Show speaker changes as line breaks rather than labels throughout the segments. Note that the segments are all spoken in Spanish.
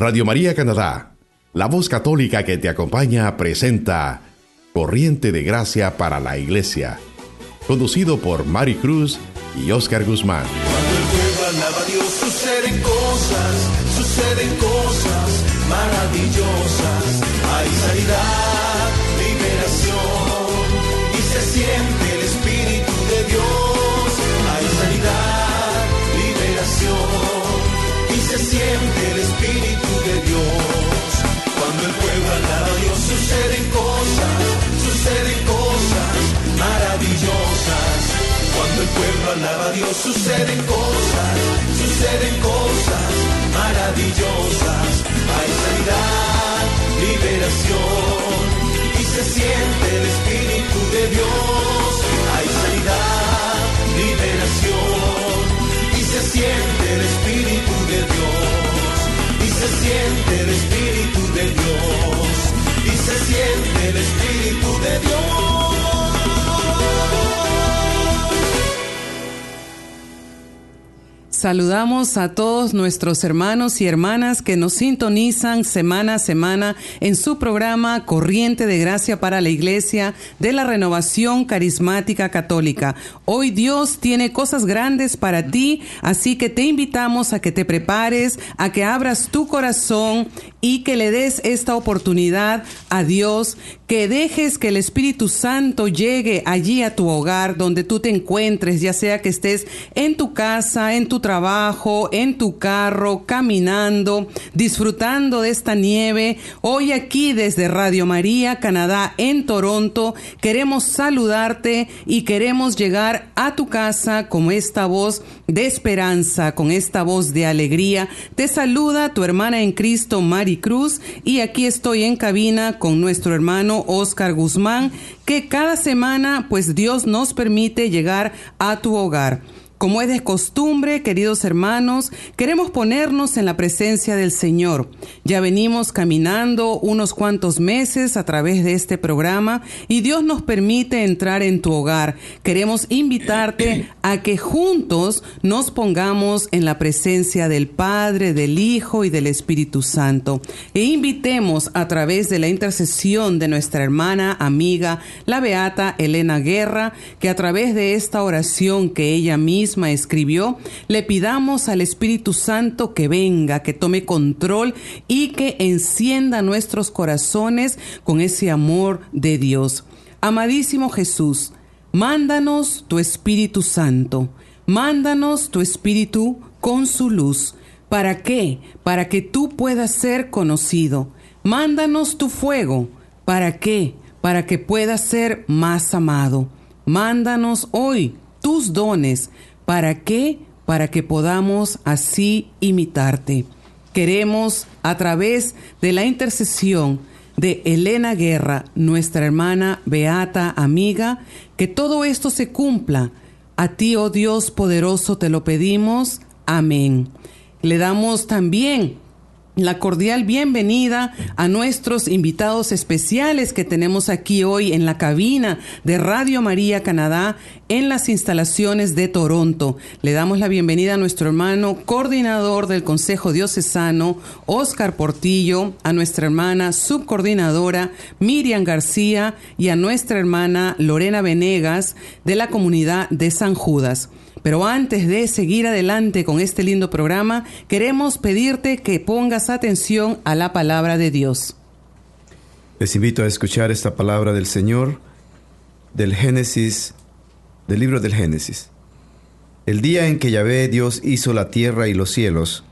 Radio María Canadá, la voz católica que te acompaña, presenta Corriente de Gracia para la Iglesia, conducido por Mari Cruz y Oscar Guzmán.
Cuando el pueblo alaba a Dios, suceden cosas, suceden cosas maravillosas. Hay sanidad, suceden cosas, suceden cosas maravillosas. Cuando el pueblo alaba a Dios suceden cosas, suceden cosas maravillosas. Hay sanidad, liberación y se siente el Espíritu de Dios. Hay sanidad, liberación y se siente el Espíritu de Dios. Y se siente el Espíritu de Dios.
Saludamos a todos nuestros hermanos y hermanas que nos sintonizan semana a semana en su programa Corriente de Gracia para la Iglesia de la Renovación Carismática Católica. Hoy Dios tiene cosas grandes para ti, así que te invitamos a que te prepares, a que abras tu corazón y que le des esta oportunidad a Dios, que dejes que el Espíritu Santo llegue allí a tu hogar, donde tú te encuentres, ya sea que estés en tu casa, en tu trabajo, en tu carro, caminando, disfrutando de esta nieve. Hoy aquí desde Radio María, Canadá, en Toronto, queremos saludarte y queremos llegar a tu casa con esta voz de esperanza, con esta voz de alegría. Te saluda tu hermana en Cristo, Mari Cruz, y aquí estoy en cabina con nuestro hermano Oscar Guzmán, que cada semana pues Dios nos permite llegar a tu hogar. Como es de costumbre, queridos hermanos, queremos ponernos en la presencia del Señor. Ya venimos caminando unos cuantos meses a través de este programa y Dios nos permite entrar en tu hogar. Queremos invitarte a que juntos nos pongamos en la presencia del Padre, del Hijo y del Espíritu Santo. E invitemos a través de la intercesión de nuestra hermana, amiga, la Beata Elena Guerra, que a través de esta oración que ella misma escribió, le pidamos al Espíritu Santo que venga, que tome control y que encienda nuestros corazones con ese amor de Dios. Amadísimo Jesús, mándanos tu Espíritu Santo, mándanos tu Espíritu con su luz. ¿Para qué? Para que tú puedas ser conocido. Mándanos tu fuego. ¿Para qué? Para que puedas ser más amado. Mándanos hoy tus dones ¿Para qué? Para que podamos así imitarte. Queremos, a través de la intercesión de Elena Guerra, nuestra hermana beata amiga, que todo esto se cumpla. A ti, oh Dios poderoso, te lo pedimos. Amén. Le damos también la cordial bienvenida a nuestros invitados especiales que tenemos aquí hoy en la cabina de Radio María Canadá en las instalaciones de Toronto. Le damos la bienvenida a nuestro hermano coordinador del Consejo Diocesano, Oscar Portillo, a nuestra hermana subcoordinadora Miriam García y a nuestra hermana Lorena Venegas de la comunidad de San Judas. Pero antes de seguir adelante con este lindo programa, queremos pedirte que pongas atención a la palabra de Dios.
Les invito a escuchar esta palabra del Señor del Génesis, del libro del Génesis. El día en que Yahvé Dios hizo la tierra y los cielos,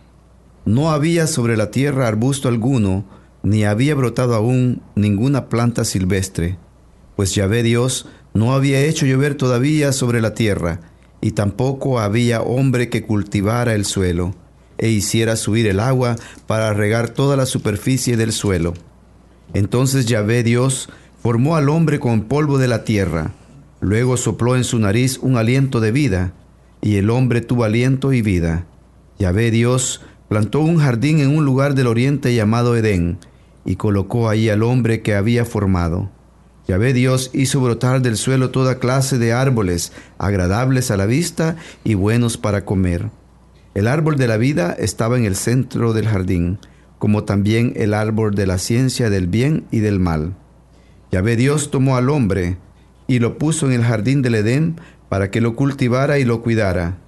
no había sobre la tierra arbusto alguno, ni había brotado aún ninguna planta silvestre, pues Yahvé Dios no había hecho llover todavía sobre la tierra, y tampoco había hombre que cultivara el suelo, e hiciera subir el agua para regar toda la superficie del suelo. Entonces Yahvé Dios formó al hombre con polvo de la tierra, luego sopló en su nariz un aliento de vida, y el hombre tuvo aliento y vida. Yahvé Dios plantó un jardín en un lugar del oriente llamado Edén, y colocó ahí al hombre que había formado. Yahvé Dios hizo brotar del suelo toda clase de árboles, agradables a la vista y buenos para comer. El árbol de la vida estaba en el centro del jardín, como también el árbol de la ciencia del bien y del mal. Yahvé Dios tomó al hombre y lo puso en el jardín del Edén para que lo cultivara y lo cuidara.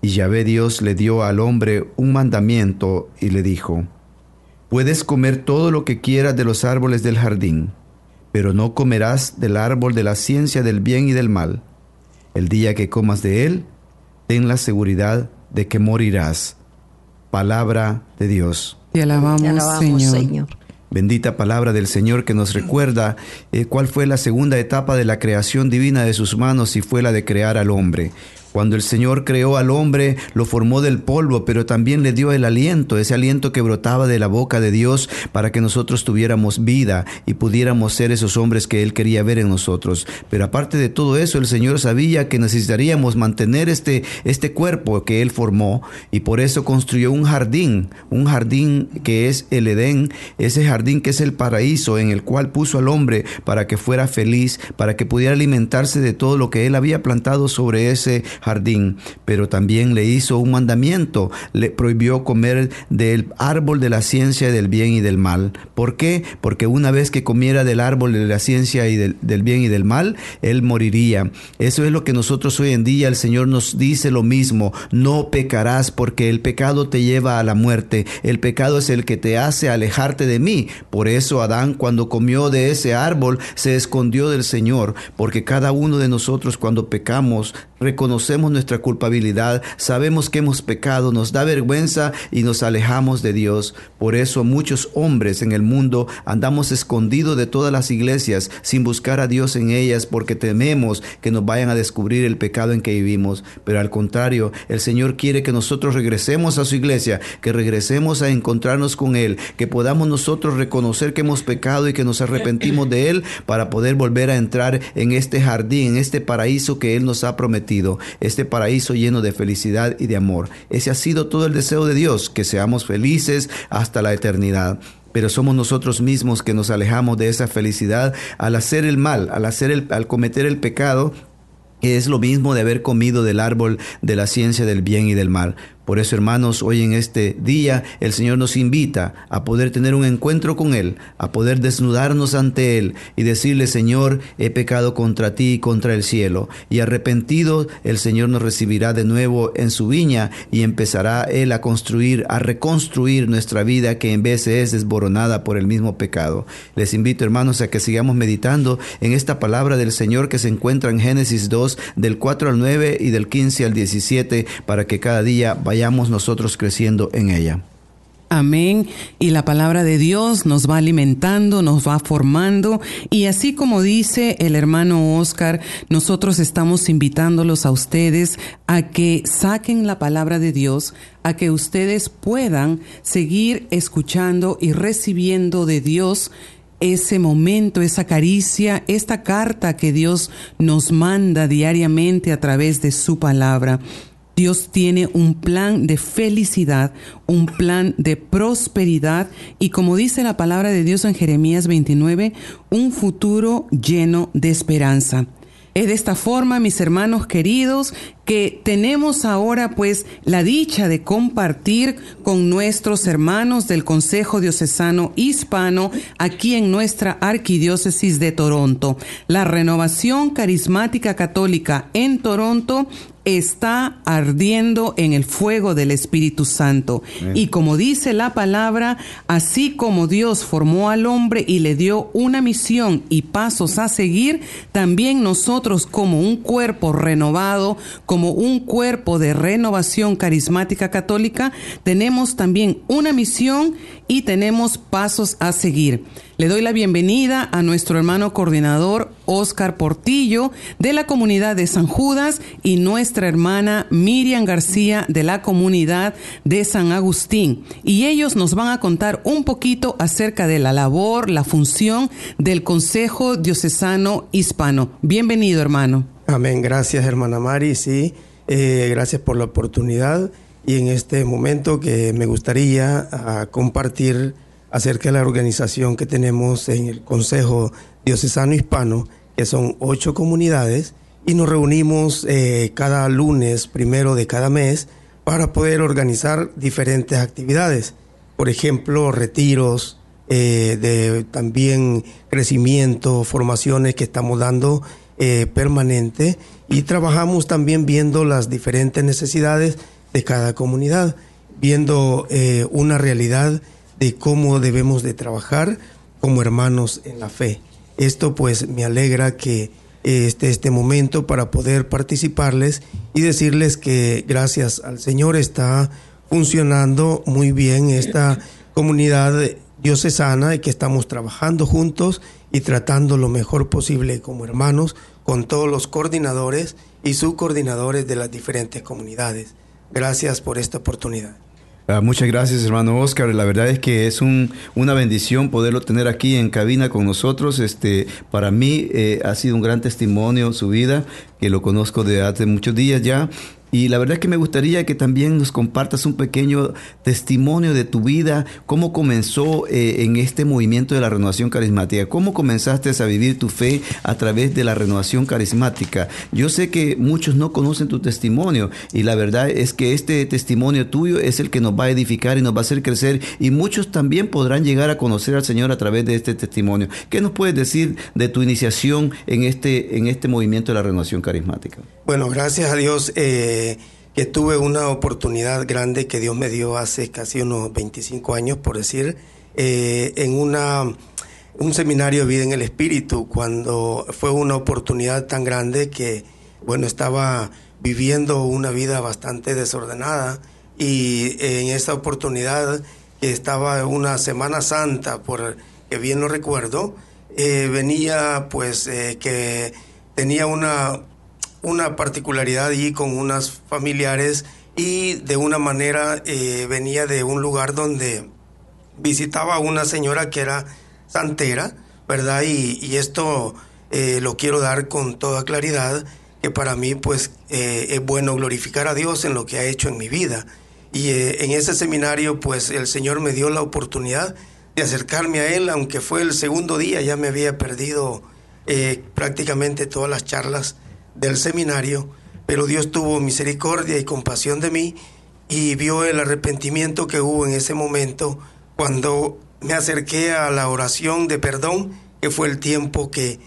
Y Yahvé Dios le dio al hombre un mandamiento y le dijo, Puedes comer todo lo que quieras de los árboles del jardín, pero no comerás del árbol de la ciencia del bien y del mal. El día que comas de él, ten la seguridad de que morirás. Palabra de Dios.
Te alabamos, Señor.
Bendita palabra del Señor que nos recuerda eh, cuál fue la segunda etapa de la creación divina de sus manos y fue la de crear al hombre. Cuando el Señor creó al hombre, lo formó del polvo, pero también le dio el aliento, ese aliento que brotaba de la boca de Dios para que nosotros tuviéramos vida y pudiéramos ser esos hombres que Él quería ver en nosotros. Pero aparte de todo eso, el Señor sabía que necesitaríamos mantener este, este cuerpo que Él formó y por eso construyó un jardín, un jardín que es el Edén, ese jardín que es el paraíso en el cual puso al hombre para que fuera feliz, para que pudiera alimentarse de todo lo que Él había plantado sobre ese jardín, pero también le hizo un mandamiento, le prohibió comer del árbol de la ciencia del bien y del mal. ¿Por qué? Porque una vez que comiera del árbol de la ciencia y del, del bien y del mal, él moriría. Eso es lo que nosotros hoy en día, el Señor nos dice lo mismo, no pecarás porque el pecado te lleva a la muerte, el pecado es el que te hace alejarte de mí. Por eso Adán cuando comió de ese árbol se escondió del Señor, porque cada uno de nosotros cuando pecamos reconocemos nuestra culpabilidad, sabemos que hemos pecado, nos da vergüenza y nos alejamos de Dios. Por eso muchos hombres en el mundo andamos escondidos de todas las iglesias sin buscar a Dios en ellas porque tememos que nos vayan a descubrir el pecado en que vivimos. Pero al contrario, el Señor quiere que nosotros regresemos a su iglesia, que regresemos a encontrarnos con Él, que podamos nosotros reconocer que hemos pecado y que nos arrepentimos de Él para poder volver a entrar en este jardín, en este paraíso que Él nos ha prometido este paraíso lleno de felicidad y de amor. Ese ha sido todo el deseo de Dios, que seamos felices hasta la eternidad pero somos nosotros mismos que nos alejamos de esa felicidad al hacer el mal, al hacer el, al cometer el pecado es lo mismo de haber comido del árbol de la ciencia del bien y del mal. Por eso, hermanos, hoy en este día el Señor nos invita a poder tener un encuentro con Él, a poder desnudarnos ante Él y decirle, Señor, he pecado contra ti y contra el cielo. Y arrepentido, el Señor nos recibirá de nuevo en su viña y empezará Él a construir, a reconstruir nuestra vida que en vez es desboronada por el mismo pecado. Les invito, hermanos, a que sigamos meditando en esta palabra del Señor que se encuentra en Génesis 2, del 4 al 9 y del 15 al 17, para que cada día vayamos nosotros creciendo en ella.
Amén. Y la palabra de Dios nos va alimentando, nos va formando. Y así como dice el hermano Oscar, nosotros estamos invitándolos a ustedes a que saquen la palabra de Dios, a que ustedes puedan seguir escuchando y recibiendo de Dios ese momento, esa caricia, esta carta que Dios nos manda diariamente a través de su palabra. Dios tiene un plan de felicidad, un plan de prosperidad y como dice la palabra de Dios en Jeremías 29, un futuro lleno de esperanza. Es de esta forma, mis hermanos queridos, que tenemos ahora pues la dicha de compartir con nuestros hermanos del Consejo Diocesano Hispano aquí en nuestra Arquidiócesis de Toronto. La renovación carismática católica en Toronto está ardiendo en el fuego del Espíritu Santo. Y como dice la palabra, así como Dios formó al hombre y le dio una misión y pasos a seguir, también nosotros como un cuerpo renovado, como un cuerpo de renovación carismática católica, tenemos también una misión y tenemos pasos a seguir. Le doy la bienvenida a nuestro hermano coordinador Oscar Portillo de la comunidad de San Judas y nuestra hermana Miriam García de la comunidad de San Agustín. Y ellos nos van a contar un poquito acerca de la labor, la función del Consejo Diocesano Hispano. Bienvenido, hermano.
Amén. Gracias, hermana Mari. Sí, eh, gracias por la oportunidad. Y en este momento que me gustaría ah, compartir acerca de la organización que tenemos en el Consejo Diocesano Hispano, que son ocho comunidades, y nos reunimos eh, cada lunes primero de cada mes para poder organizar diferentes actividades. por ejemplo, retiros, eh, de también crecimiento, formaciones que estamos dando eh, permanente y trabajamos también viendo las diferentes necesidades de cada comunidad, viendo eh, una realidad de cómo debemos de trabajar como hermanos en la fe. Esto pues me alegra que este, este momento para poder participarles y decirles que gracias al Señor está funcionando muy bien esta comunidad diocesana y que estamos trabajando juntos y tratando lo mejor posible como hermanos con todos los coordinadores y subcoordinadores de las diferentes comunidades. Gracias por esta oportunidad.
Ah, muchas gracias, hermano Oscar. La verdad es que es un, una bendición poderlo tener aquí en cabina con nosotros. Este, para mí eh, ha sido un gran testimonio su vida, que lo conozco de hace muchos días ya. Y la verdad es que me gustaría que también nos compartas un pequeño testimonio de tu vida, cómo comenzó eh, en este movimiento de la renovación carismática, cómo comenzaste a vivir tu fe a través de la renovación carismática. Yo sé que muchos no conocen tu testimonio y la verdad es que este testimonio tuyo es el que nos va a edificar y nos va a hacer crecer y muchos también podrán llegar a conocer al Señor a través de este testimonio. ¿Qué nos puedes decir de tu iniciación en este, en este movimiento de la renovación carismática?
Bueno, gracias a Dios. Eh, que tuve una oportunidad grande que Dios me dio hace casi unos 25 años, por decir, eh, en una, un seminario de vida en el Espíritu, cuando fue una oportunidad tan grande que, bueno, estaba viviendo una vida bastante desordenada y en esa oportunidad que estaba una Semana Santa, por que bien lo recuerdo, eh, venía pues eh, que tenía una una particularidad allí con unas familiares y de una manera eh, venía de un lugar donde visitaba a una señora que era santera, ¿verdad? Y, esto eh, lo quiero dar con toda claridad, que para mí pues eh, es bueno glorificar a Dios en lo que ha hecho en mi vida. Y en ese seminario pues el Señor me dio la oportunidad de acercarme a Él, aunque fue el segundo día, ya me había perdido prácticamente todas las charlas del seminario, pero Dios tuvo misericordia y compasión de mí y vio el arrepentimiento que hubo en ese momento cuando me acerqué a la oración de perdón, que fue el tiempo que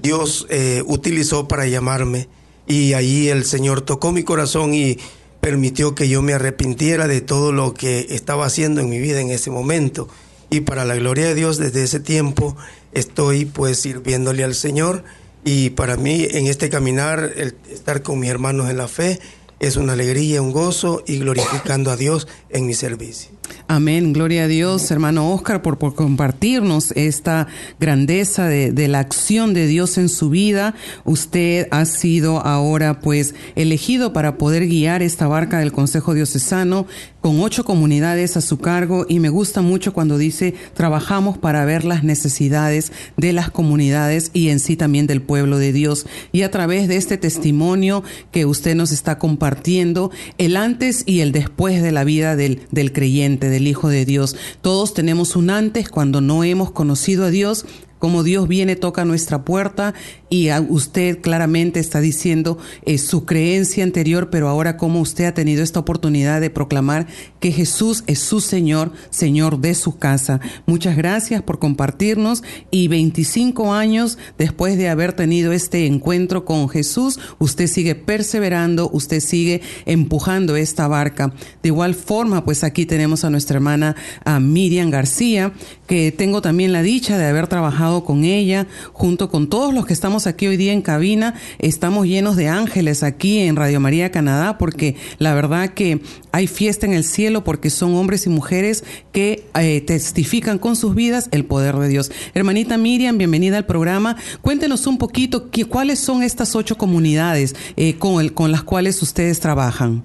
Dios eh, utilizó para llamarme. Y ahí el Señor tocó mi corazón y permitió que yo me arrepintiera de todo lo que estaba haciendo en mi vida en ese momento. Y para la gloria de Dios, desde ese tiempo estoy pues sirviéndole al Señor y para mí en este caminar, el estar con mis hermanos en la fe, es una alegría, un gozo y glorificando a Dios en mi servicio.
Amén, gloria a Dios, hermano Oscar, por, por compartirnos esta grandeza de, de, la acción de Dios en su vida. Usted ha sido ahora pues elegido para poder guiar esta barca del Consejo Diocesano con ocho comunidades a su cargo y me gusta mucho cuando dice trabajamos para ver las necesidades de las comunidades y en sí también del pueblo de Dios. Y a través de este testimonio que usted nos está compartiendo, el antes y el después de la vida del, del creyente, del Hijo de Dios. Todos tenemos un antes cuando no hemos conocido a Dios como Dios viene, toca nuestra puerta y usted claramente está diciendo eh, su creencia anterior, pero ahora como usted ha tenido esta oportunidad de proclamar que Jesús es su Señor, Señor de su casa. Muchas gracias por compartirnos y 25 años después de haber tenido este encuentro con Jesús, usted sigue perseverando, usted sigue empujando esta barca. De igual forma, pues aquí tenemos a nuestra hermana Miriam García, que tengo también la dicha de haber trabajado con ella, junto con todos los que estamos aquí hoy día en cabina. Estamos llenos de ángeles aquí en Radio María Canadá, porque la verdad que hay fiesta en el cielo, porque son hombres y mujeres que eh, testifican con sus vidas el poder de Dios. Hermanita Miriam, bienvenida al programa. Cuéntenos un poquito cuáles son estas ocho comunidades eh, con, con las cuales ustedes trabajan.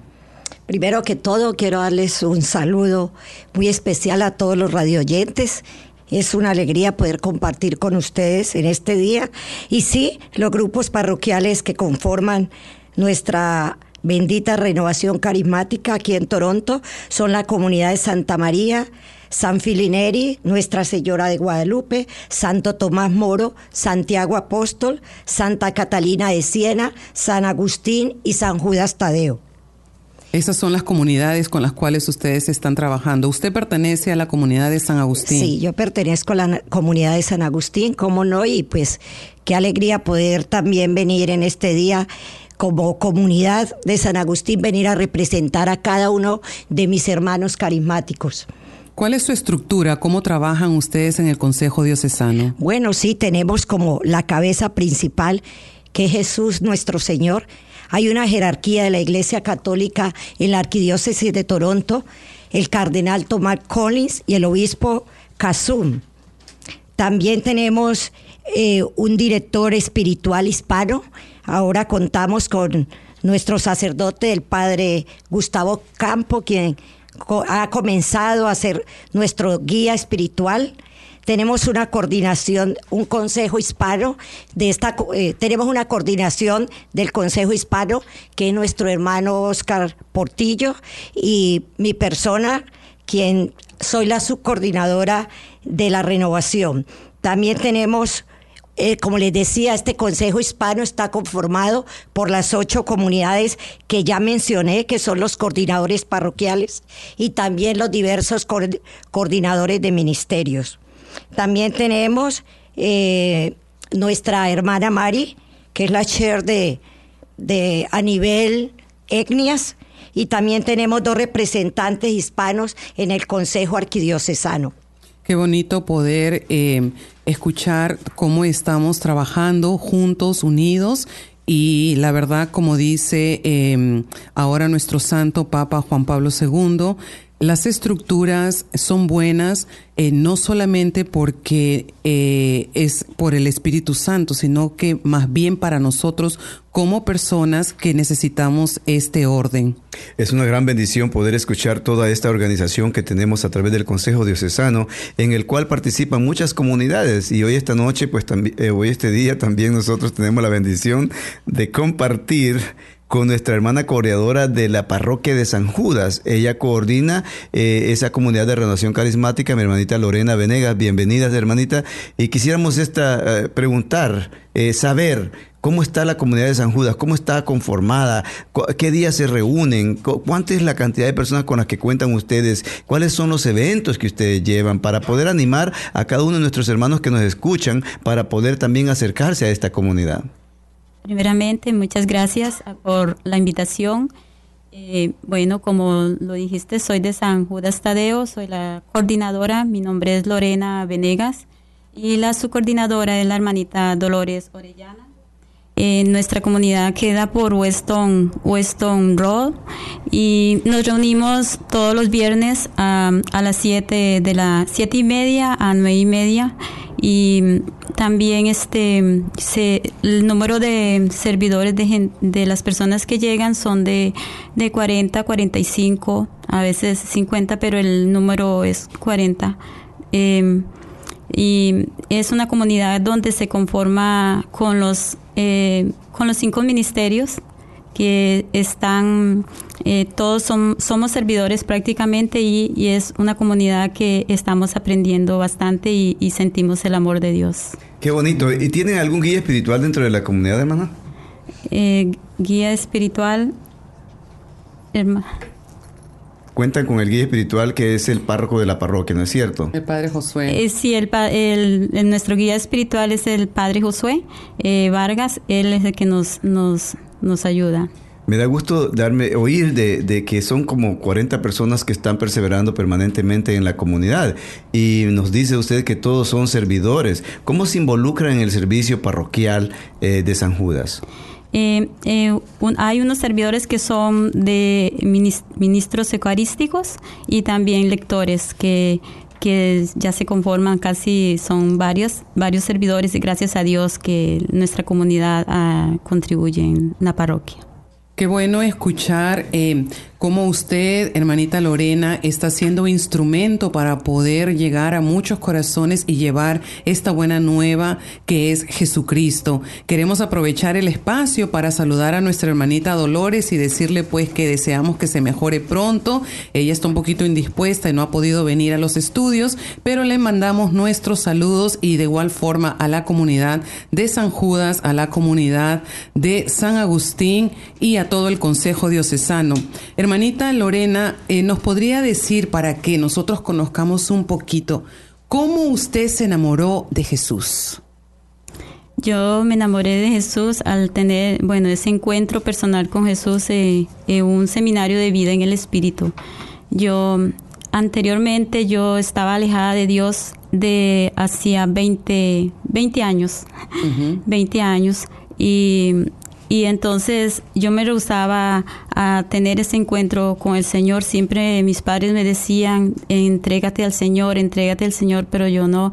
Primero que todo, quiero darles un saludo muy especial a todos los radioyentes es una alegría poder compartir con ustedes en este día. Y sí, los grupos parroquiales que conforman nuestra bendita renovación carismática aquí en Toronto son la comunidad de Santa María, San Filineri, Nuestra Señora de Guadalupe, Santo Tomás Moro, Santiago Apóstol, Santa Catalina de Siena, San Agustín y San Judas Tadeo.
Esas son las comunidades con las cuales ustedes están trabajando. ¿Usted pertenece a la comunidad de San Agustín?
Sí, yo pertenezco a la comunidad de San Agustín, cómo no, y pues qué alegría poder también venir en este día como comunidad de San Agustín, venir a representar a cada uno de mis hermanos carismáticos.
¿Cuál es su estructura? ¿Cómo trabajan ustedes en el Consejo Diocesano?
Bueno, sí, tenemos como la cabeza principal, que es Jesús nuestro Señor. Hay una jerarquía de la Iglesia Católica en la Arquidiócesis de Toronto, el cardenal Tomás Collins y el obispo Kazum. También tenemos eh, un director espiritual hispano. Ahora contamos con nuestro sacerdote, el padre Gustavo Campo, quien ha comenzado a ser nuestro guía espiritual. Tenemos una coordinación, un consejo hispano de esta, eh, tenemos una coordinación del consejo hispano que es nuestro hermano Oscar Portillo y mi persona, quien soy la subcoordinadora de la renovación. También tenemos eh, como les decía, este Consejo Hispano está conformado por las ocho comunidades que ya mencioné, que son los coordinadores parroquiales y también los diversos coordinadores de ministerios. También tenemos eh, nuestra hermana Mari, que es la chair de, de a nivel etnias, y también tenemos dos representantes hispanos en el Consejo Arquidiocesano.
Qué bonito poder eh, escuchar cómo estamos trabajando juntos, unidos. Y la verdad, como dice eh, ahora nuestro santo Papa Juan Pablo II, las estructuras son buenas eh, no solamente porque eh, es por el Espíritu Santo, sino que más bien para nosotros como personas que necesitamos este orden.
Es una gran bendición poder escuchar toda esta organización que tenemos a través del Consejo Diocesano, en el cual participan muchas comunidades. Y hoy esta noche, pues también, eh, hoy este día también nosotros tenemos la bendición de compartir con nuestra hermana coordinadora de la parroquia de San Judas. Ella coordina eh, esa comunidad de renovación carismática, mi hermanita Lorena Venegas. Bienvenidas, hermanita. Y quisiéramos esta, eh, preguntar, eh, saber cómo está la comunidad de San Judas, cómo está conformada, qué días se reúnen, cuánta es la cantidad de personas con las que cuentan ustedes, cuáles son los eventos que ustedes llevan para poder animar a cada uno de nuestros hermanos que nos escuchan para poder también acercarse a esta comunidad.
Primeramente, muchas gracias por la invitación. Eh, bueno, como lo dijiste, soy de San Judas Tadeo, soy la coordinadora, mi nombre es Lorena Venegas y la subcoordinadora es la hermanita Dolores Orellana. Eh, nuestra comunidad queda por Weston, Weston Road y nos reunimos todos los viernes a, a las 7 de la siete y media a nueve y media y también este se, el número de servidores de, de las personas que llegan son de, de 40, 45, a veces 50, pero el número es 40. Em, y es una comunidad donde se conforma con los, eh, con los cinco ministerios que están, eh, todos somos servidores prácticamente y, es una comunidad que estamos aprendiendo bastante y, sentimos el amor de Dios.
Qué bonito. ¿Y tienen algún guía espiritual dentro de la comunidad, hermana?
Eh, guía espiritual, hermana.
Cuentan con el guía espiritual que es el párroco de la parroquia, ¿no es cierto?
El padre Josué.
Eh, sí, el, el, nuestro guía espiritual es el padre Josué eh, Vargas. Él es el que nos, nos, nos ayuda.
Me da gusto darme oír de, de, que son como 40 personas que están perseverando permanentemente en la comunidad. Y nos dice usted que todos son servidores. ¿Cómo se involucran en el servicio parroquial eh, de San Judas?
Eh, eh, hay unos servidores que son de ministros eucarísticos y también lectores que, que ya se conforman casi, son varios, varios servidores y gracias a Dios que nuestra comunidad ah, contribuye en la parroquia.
Qué bueno escuchar eh, cómo usted, hermanita Lorena, está siendo instrumento para poder llegar a muchos corazones y llevar esta buena nueva que es Jesucristo. Queremos aprovechar el espacio para saludar a nuestra hermanita Dolores y decirle pues que deseamos que se mejore pronto. Ella está un poquito indispuesta y no ha podido venir a los estudios, pero le mandamos nuestros saludos y de igual forma a la comunidad de San Judas, a la comunidad de San Agustín y a todo el Consejo Diocesano Hermanita Lorena, eh, ¿nos podría decir para que nosotros conozcamos un poquito cómo usted se enamoró de Jesús?
Yo me enamoré de Jesús al tener, bueno, ese encuentro personal con Jesús eh, en un seminario de vida en el Espíritu. Yo anteriormente yo estaba alejada de Dios de hacía 20, 20 años, 20 años y, y entonces yo me rehusaba a tener ese encuentro con el Señor. Siempre mis padres me decían, entrégate al Señor, entrégate al Señor, pero yo no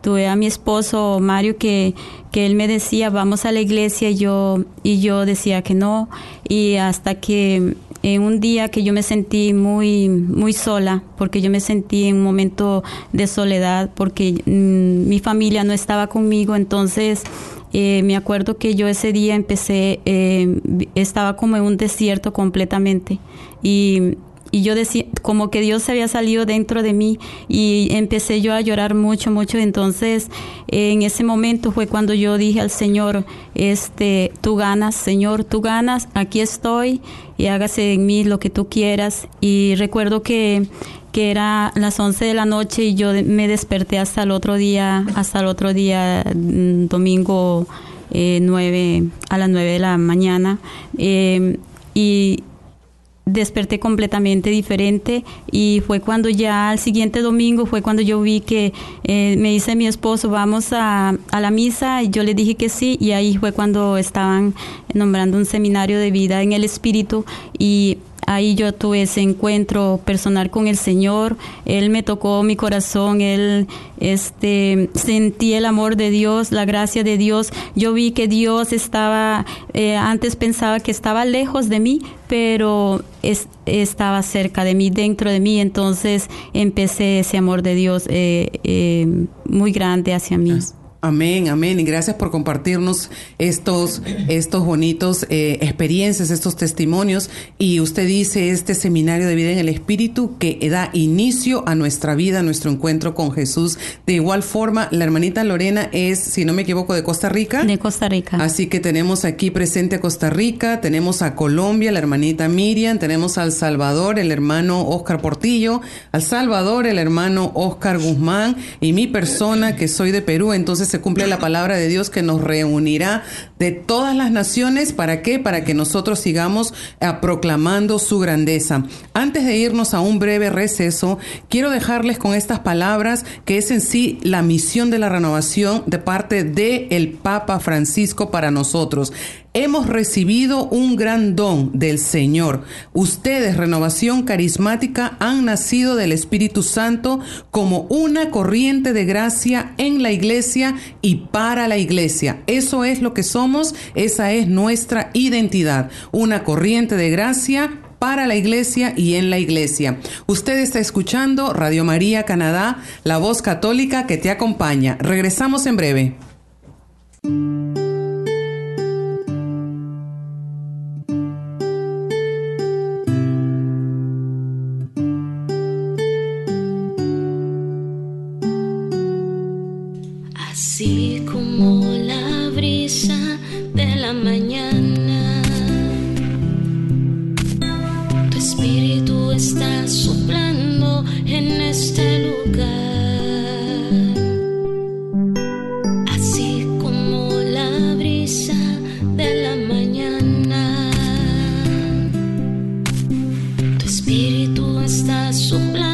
tuve a mi esposo Mario que, que él me decía vamos a la iglesia y yo y yo decía que no y hasta que en un día que yo me sentí muy muy sola porque yo me sentí en un momento de soledad porque mm, mi familia no estaba conmigo entonces eh, me acuerdo que yo ese día empecé eh, estaba como en un desierto completamente y y yo decía, como que Dios se había salido dentro de mí y empecé yo a llorar mucho, mucho. Entonces, en ese momento fue cuando yo dije al Señor, este, tú ganas, Señor, tú ganas, aquí estoy y hágase en mí lo que tú quieras. Y recuerdo que, que era las 11 de la noche y yo me desperté hasta el otro día, hasta el otro día, mm, domingo eh, 9, a las 9 de la mañana. Eh, y desperté completamente diferente y fue cuando ya al siguiente domingo fue cuando yo vi que eh, me dice mi esposo vamos a, a, la misa y yo le dije que sí y ahí fue cuando estaban nombrando un seminario de vida en el espíritu y ahí yo tuve ese encuentro personal con el Señor, Él me tocó mi corazón, Él este, sentí el amor de Dios, la gracia de Dios, yo vi que Dios estaba, eh, antes pensaba que estaba lejos de mí, pero es, estaba cerca de mí, dentro de mí, entonces empecé ese amor de Dios eh, eh, muy grande hacia mí.
Amén, amén. Y gracias por compartirnos estos, estos bonitos eh, experiencias, estos testimonios. Y usted dice este seminario de vida en el Espíritu que da inicio a nuestra vida, a nuestro encuentro con Jesús. De igual forma, la hermanita Lorena es, si no me equivoco, de Costa Rica.
De Costa Rica.
Así que tenemos aquí presente a Costa Rica, tenemos a Colombia, la hermanita Miriam, tenemos al Salvador, el hermano Oscar Portillo, al Salvador, el hermano Oscar Guzmán y mi persona que soy de Perú. Entonces, se cumple la palabra de Dios que nos reunirá de todas las naciones. ¿Para qué? Para que nosotros sigamos eh, proclamando su grandeza. Antes de irnos a un breve receso, quiero dejarles con estas palabras que es en sí la misión de la renovación de parte de el Papa Francisco para nosotros. Hemos recibido un gran don del Señor. Ustedes, renovación carismática, han nacido del Espíritu Santo como una corriente de gracia en la iglesia y para la iglesia. Eso es lo que somos, esa es nuestra identidad. Una corriente de gracia para la iglesia y en la iglesia. Usted está escuchando Radio María Canadá, la voz católica que te acompaña. Regresamos en breve.
Sopla,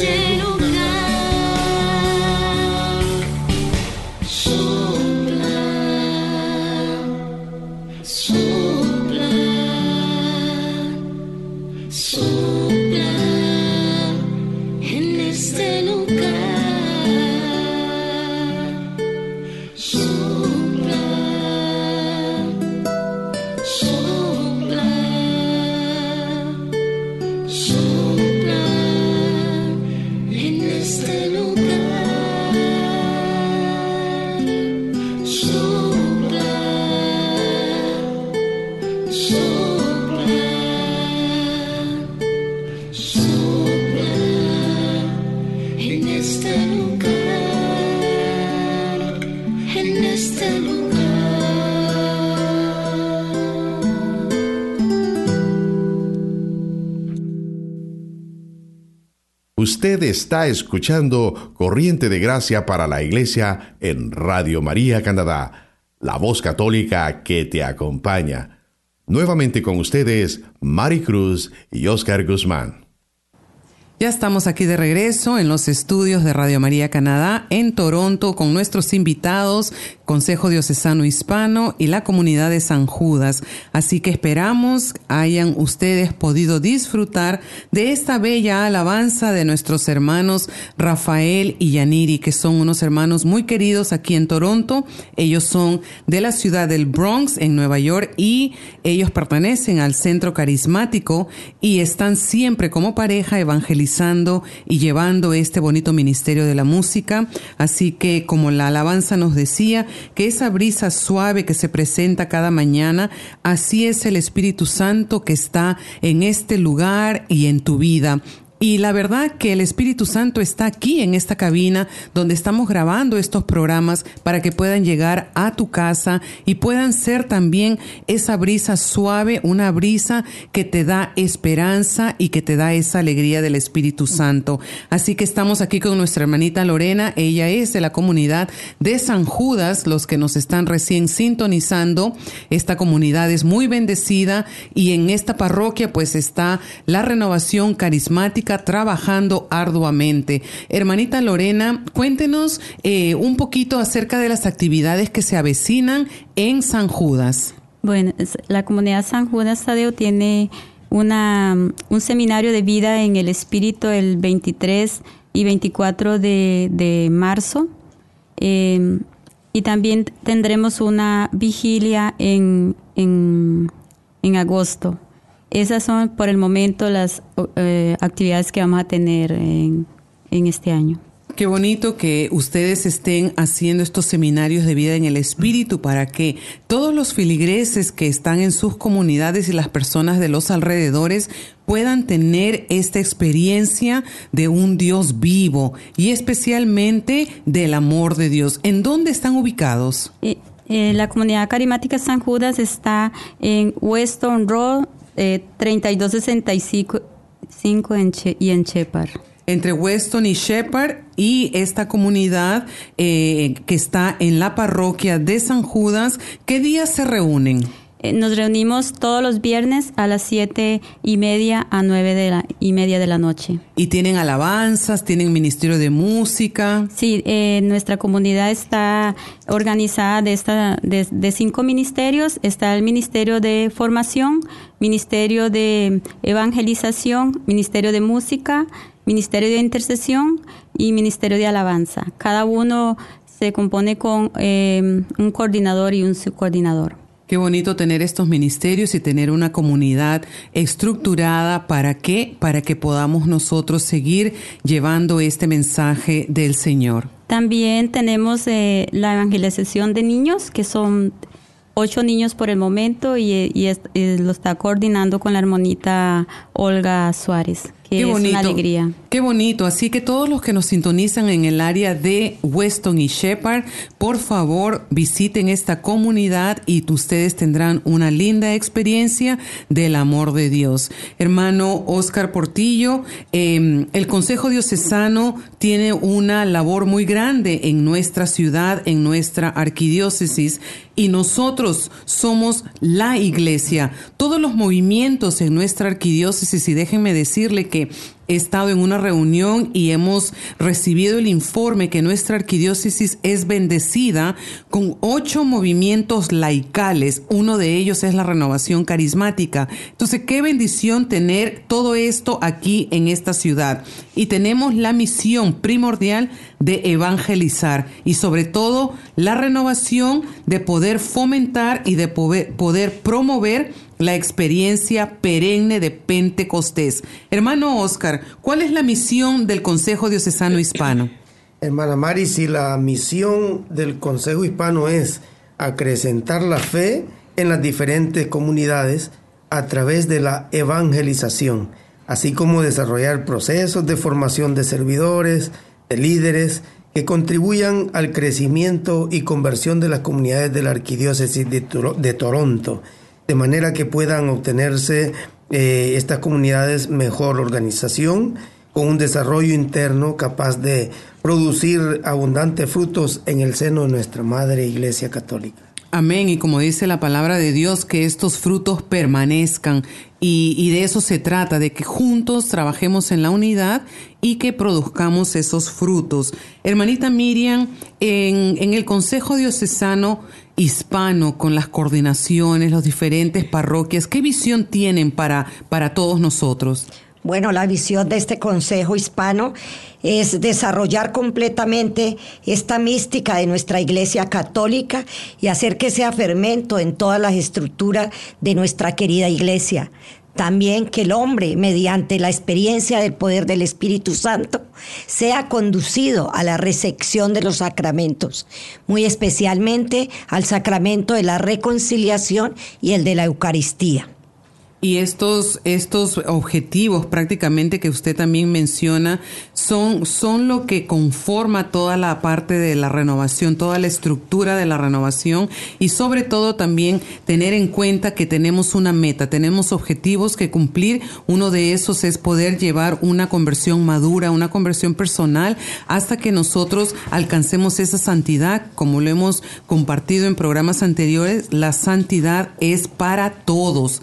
sin.
Usted está escuchando Corriente de Gracia para la Iglesia en Radio María Canadá, la voz católica que te acompaña. Nuevamente con ustedes, Mari Cruz y Oscar Guzmán.
Ya estamos aquí de regreso en los estudios de Radio María Canadá en Toronto con nuestros invitados, Consejo Diocesano Hispano y la comunidad de San Judas. Así que esperamos hayan ustedes podido disfrutar de esta bella alabanza de nuestros hermanos Rafael y Yaniri, que son unos hermanos muy queridos aquí en Toronto. Ellos son de la ciudad del Bronx en Nueva York y ellos pertenecen al centro carismático y están siempre como pareja evangelizando y llevando este bonito ministerio de la música. Así que como la alabanza nos decía, que esa brisa suave que se presenta cada mañana, así es el Espíritu Santo que está en este lugar y en tu vida. Y la verdad que el Espíritu Santo está aquí en esta cabina donde estamos grabando estos programas para que puedan llegar a tu casa y puedan ser también esa brisa suave, una brisa que te da esperanza y que te da esa alegría del Espíritu Santo. Así que estamos aquí con nuestra hermanita Lorena. Ella es de la comunidad de San Judas, los que nos están recién sintonizando. Esta comunidad es muy bendecida y en esta parroquia pues está la renovación carismática trabajando arduamente. Hermanita Lorena, cuéntenos eh, un poquito acerca de las actividades que se avecinan en San Judas.
Bueno, la comunidad San Judas Tadeo tiene una, un seminario de vida en el Espíritu el 23 y 24 de, marzo. Em, y también tendremos una vigilia en, en, en agosto. Esas son por el momento las eh, actividades que vamos a tener en, en este año.
Qué bonito que ustedes estén haciendo estos seminarios de vida en el espíritu para que todos los filigreses que están en sus comunidades y las personas de los alrededores puedan tener esta experiencia de un Dios vivo y especialmente del amor de Dios. ¿En dónde están ubicados?
Eh, eh, la comunidad carismática San Judas está en Weston Road, eh, 3265 en y en Shepard.
Entre Weston y Shepard y esta comunidad eh, que está en la parroquia de San Judas, ¿qué días se reúnen?
Eh, nos reunimos todos los viernes a las siete y media a nueve de la, y media de la noche.
¿Y tienen alabanzas? ¿Tienen ministerio de música?
Sí, eh, nuestra comunidad está organizada de, esta, de, cinco ministerios. Está el Ministerio de Formación, Ministerio de Evangelización, Ministerio de Música, Ministerio de Intercesión y Ministerio de Alabanza. Cada uno se compone con eh, un coordinador y un subcoordinador.
Qué bonito tener estos ministerios y tener una comunidad estructurada para qué? Para que podamos nosotros seguir llevando este mensaje del Señor.
También tenemos eh, la evangelización de niños, que son ocho niños por el momento y, lo está coordinando con la hermanita Olga Suárez. Qué bonito, alegría.
Qué bonito. Así que todos los que nos sintonizan en el área de Weston y Shepard, por favor visiten esta comunidad y ustedes tendrán una linda experiencia del amor de Dios. Hermano Oscar Portillo, em, el Consejo Diocesano tiene una labor muy grande en nuestra ciudad, en nuestra arquidiócesis, y nosotros somos la iglesia. Todos los movimientos en nuestra arquidiócesis, y déjenme decirle que he estado en una reunión y hemos recibido el informe que nuestra arquidiócesis es bendecida con ocho movimientos laicales. Uno de ellos es la renovación carismática. Entonces, qué bendición tener todo esto aquí en esta ciudad. Y tenemos la misión primordial de evangelizar y sobre todo la renovación de poder fomentar y de poder, promover la experiencia perenne de Pentecostés. Hermano Oscar, ¿cuál es la misión del Consejo Diocesano Hispano?
Hermana Mari, si la misión del Consejo Hispano es acrecentar la fe en las diferentes comunidades a través de la evangelización, así como desarrollar procesos de formación de servidores, de líderes, que contribuyan al crecimiento y conversión de las comunidades de la Arquidiócesis de, de Toronto de manera que puedan obtenerse eh, estas comunidades mejor organización, con un desarrollo interno capaz de producir abundantes frutos en el seno de nuestra Madre Iglesia Católica.
Amén. Y como dice la palabra de Dios, que estos frutos permanezcan. Y, y, de eso se trata, de que juntos trabajemos en la unidad y que produzcamos esos frutos. Hermanita Miriam, en, en el Consejo Diocesano hispano con las coordinaciones, las diferentes parroquias, ¿qué visión tienen para, para todos nosotros?
Bueno, la visión de este Consejo Hispano es desarrollar completamente esta mística de nuestra Iglesia Católica y hacer que sea fermento en todas las estructuras de nuestra querida Iglesia. También que el hombre, mediante la experiencia del poder del Espíritu Santo, sea conducido a la recepción de los sacramentos, muy especialmente al sacramento de la reconciliación y el de la Eucaristía.
Y estos, estos objetivos prácticamente que usted también menciona son, son lo que conforma toda la parte de la renovación, toda la estructura de la renovación y sobre todo también tener en cuenta que tenemos una meta, tenemos objetivos que cumplir. Uno de esos es poder llevar una conversión madura, una conversión personal hasta que nosotros alcancemos esa santidad. Como lo hemos compartido en programas anteriores, la santidad es para todos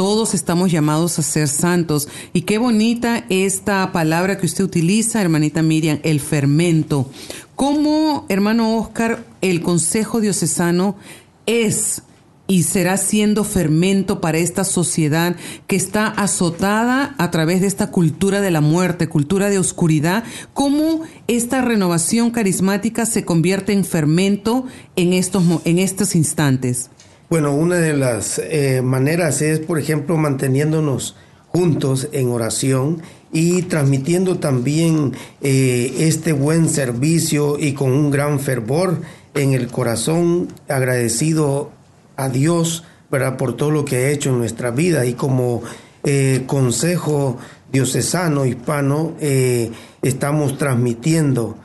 todos estamos llamados a ser santos. Y qué bonita esta palabra que usted utiliza, hermanita Miriam, el fermento. ¿Cómo, hermano Oscar, el Consejo Diocesano es y será siendo fermento para esta sociedad que está azotada a través de esta cultura de la muerte, cultura de oscuridad, cómo esta renovación carismática se convierte en fermento en estos, en estos instantes.
Bueno, una de las eh, maneras es, por ejemplo, manteniéndonos juntos en oración y transmitiendo también eh, este buen servicio y con un gran fervor en el corazón, agradecido a Dios por todo lo que ha hecho en nuestra vida. Y como eh, consejo diocesano hispano estamos transmitiendo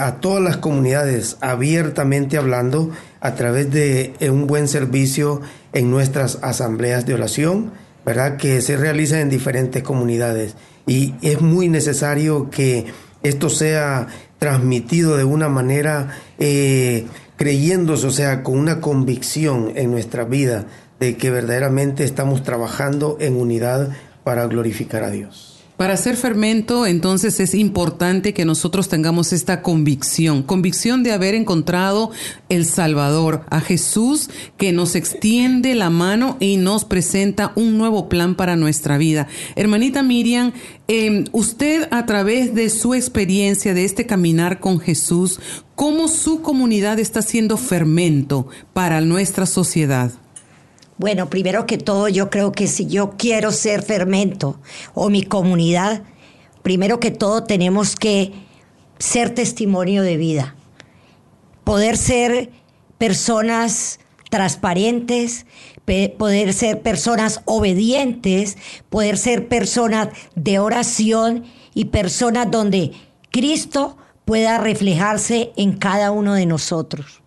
a todas las comunidades abiertamente hablando a través de eh, un buen servicio en nuestras asambleas de oración, ¿verdad? Que se realizan en diferentes comunidades. Y es muy necesario que esto sea transmitido de una manera eh, creyéndose, o sea, con una convicción en nuestra vida de que verdaderamente estamos trabajando en unidad para glorificar a Dios.
Para hacer fermento, entonces es importante que nosotros tengamos esta convicción, convicción de haber encontrado el Salvador, a Jesús que nos extiende la mano y nos presenta un nuevo plan para nuestra vida. Hermanita Miriam, em, usted a través de su experiencia de este caminar con Jesús, ¿cómo su comunidad está siendo fermento para nuestra sociedad?
Bueno, primero que todo, yo creo que si yo quiero ser fermento o mi comunidad, primero que todo tenemos que ser testimonio de vida, poder ser personas transparentes, poder ser personas obedientes, poder ser personas de oración y personas donde Cristo pueda reflejarse en cada uno de nosotros.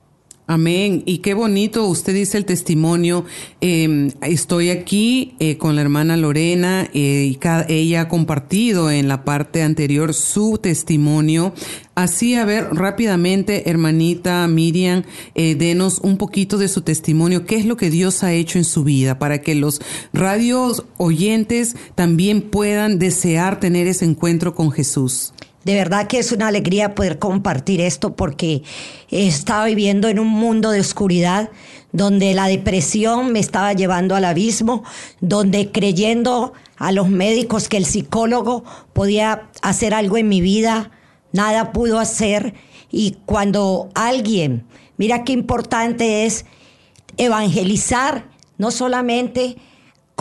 Amén. Y qué bonito, usted dice el testimonio. Em, estoy aquí eh, con la hermana Lorena eh, y ella ha compartido en la parte anterior su testimonio. Así, a ver, rápidamente, hermanita Miriam, eh, denos un poquito de su testimonio. ¿Qué es lo que Dios ha hecho en su vida para que los radios oyentes también puedan desear tener ese encuentro con Jesús?
De verdad que es una alegría poder compartir esto porque estaba viviendo en un mundo de oscuridad donde la depresión me estaba llevando al abismo, donde creyendo a los médicos que el psicólogo podía hacer algo en mi vida, nada pudo hacer. Y cuando alguien, mira qué importante es evangelizar, no solamente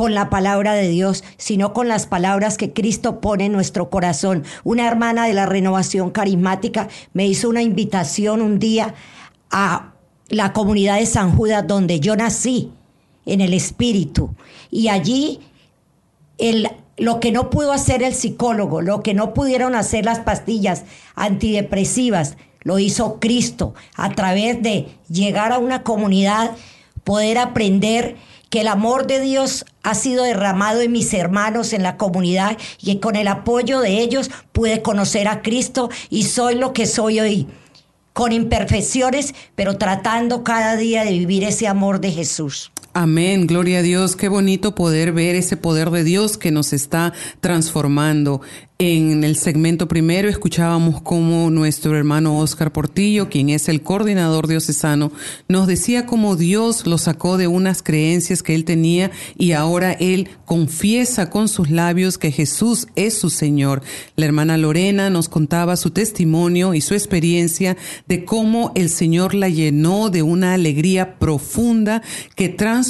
con la palabra de Dios, sino con las palabras que Cristo pone en nuestro corazón. Una hermana de la renovación carismática me hizo una invitación un día a la comunidad de San Judas, donde yo nací, en el Espíritu. Y allí el, lo que no pudo hacer el psicólogo, lo que no pudieron hacer las pastillas antidepresivas, lo hizo Cristo a través de llegar a una comunidad, poder aprender que el amor de Dios ha sido derramado en mis hermanos en la comunidad y con el apoyo de ellos pude conocer a Cristo y soy lo que soy hoy, con imperfecciones, pero tratando cada día de vivir ese amor de Jesús.
Amén, gloria a Dios. Qué bonito poder ver ese poder de Dios que nos está transformando. En el segmento primero escuchábamos cómo nuestro hermano Oscar Portillo, quien es el coordinador diocesano, nos decía cómo Dios lo sacó de unas creencias que él tenía y ahora él confiesa con sus labios que Jesús es su Señor. La hermana Lorena nos contaba su testimonio y su experiencia de cómo el Señor la llenó de una alegría profunda que transformó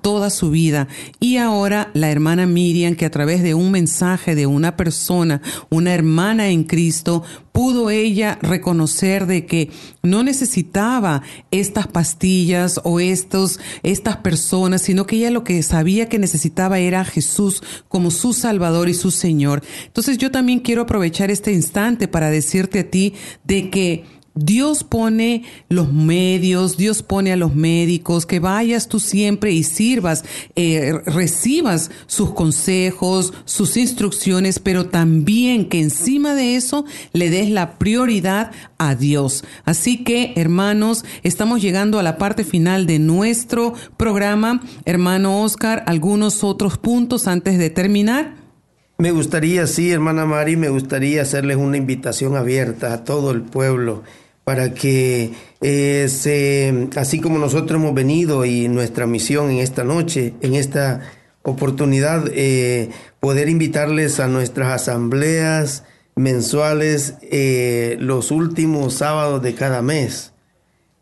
toda su vida. Y ahora la hermana Miriam, que a través de un mensaje de una persona, una hermana en Cristo, pudo ella reconocer de que no necesitaba estas pastillas o estos, estas personas, sino que ella lo que sabía que necesitaba era Jesús como su Salvador y su Señor. Entonces yo también quiero aprovechar este instante para decirte a ti de que Dios pone los medios, Dios pone a los médicos, que vayas tú siempre y sirvas, eh, recibas sus consejos, sus instrucciones, pero también que encima de eso le des la prioridad a Dios. Así que, hermanos, estamos llegando a la parte final de nuestro programa. Hermano Oscar, algunos otros puntos antes de terminar.
Me gustaría, sí, hermana Mari, me gustaría hacerles una invitación abierta a todo el pueblo para que eh, se, así como nosotros hemos venido y nuestra misión en esta noche, en esta oportunidad, eh, poder invitarles a nuestras asambleas mensuales eh, los últimos sábados de cada mes.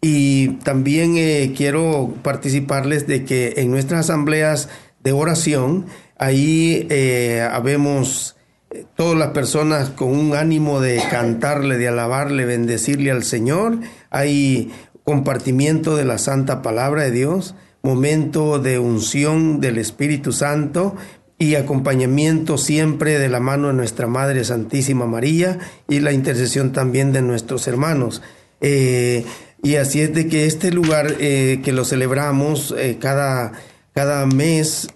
Y también quiero participarles de que en nuestras asambleas de oración, ahí habemos todas las personas con un ánimo de cantarle, de alabarle, bendecirle al Señor. Hay compartimiento de la santa palabra de Dios, momento de unción del Espíritu Santo y acompañamiento siempre de la mano de nuestra Madre Santísima María y la intercesión también de nuestros hermanos. Eh, y así es de que este lugar eh, que lo celebramos eh, cada, cada mes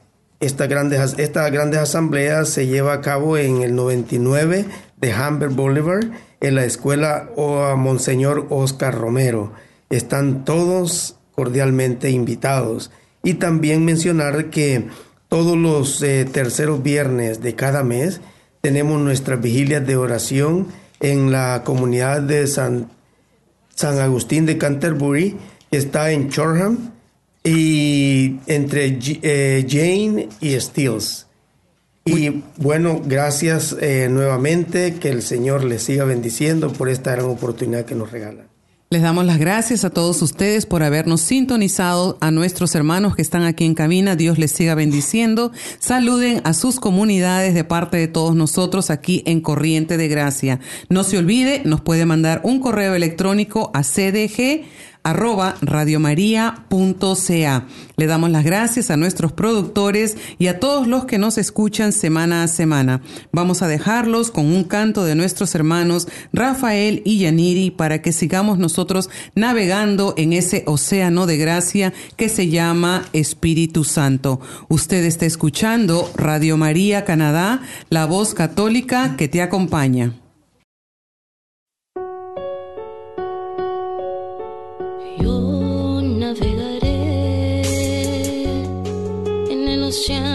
esta grandes, esta grandes asamblea se lleva a cabo en el 99 de Humber Boulevard, en la escuela o Monseñor Oscar Romero. Están todos cordialmente invitados. Y también mencionar que todos los eh, terceros viernes de cada mes tenemos nuestras vigilias de oración en la comunidad de San, San Agustín de Canterbury, que está en Chorham, y entre eh, Jane y Stills. Y bueno, gracias eh, nuevamente, que el Señor les siga bendiciendo por esta gran oportunidad que nos regala.
Les damos las gracias a todos ustedes por habernos sintonizado, a nuestros hermanos que están aquí en cabina, Dios les siga bendiciendo. Saluden a sus comunidades de parte de todos nosotros aquí en Corriente de Gracia. No se olvide, nos puede mandar un correo electrónico a cdg
arroba radiomaria.ca. Le damos las gracias a nuestros productores y a todos los que nos escuchan semana a semana. Vamos a dejarlos con un canto de nuestros hermanos Rafael y Yaniri para que sigamos nosotros navegando en ese océano de gracia que se llama Espíritu Santo. Usted está escuchando Radio María Canadá, la voz católica que te acompaña.
question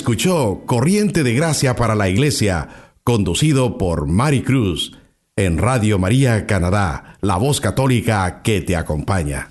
escuchó Corriente de Gracia para la Iglesia, conducido por Mari Cruz, en Radio María Canadá, la voz católica que te acompaña.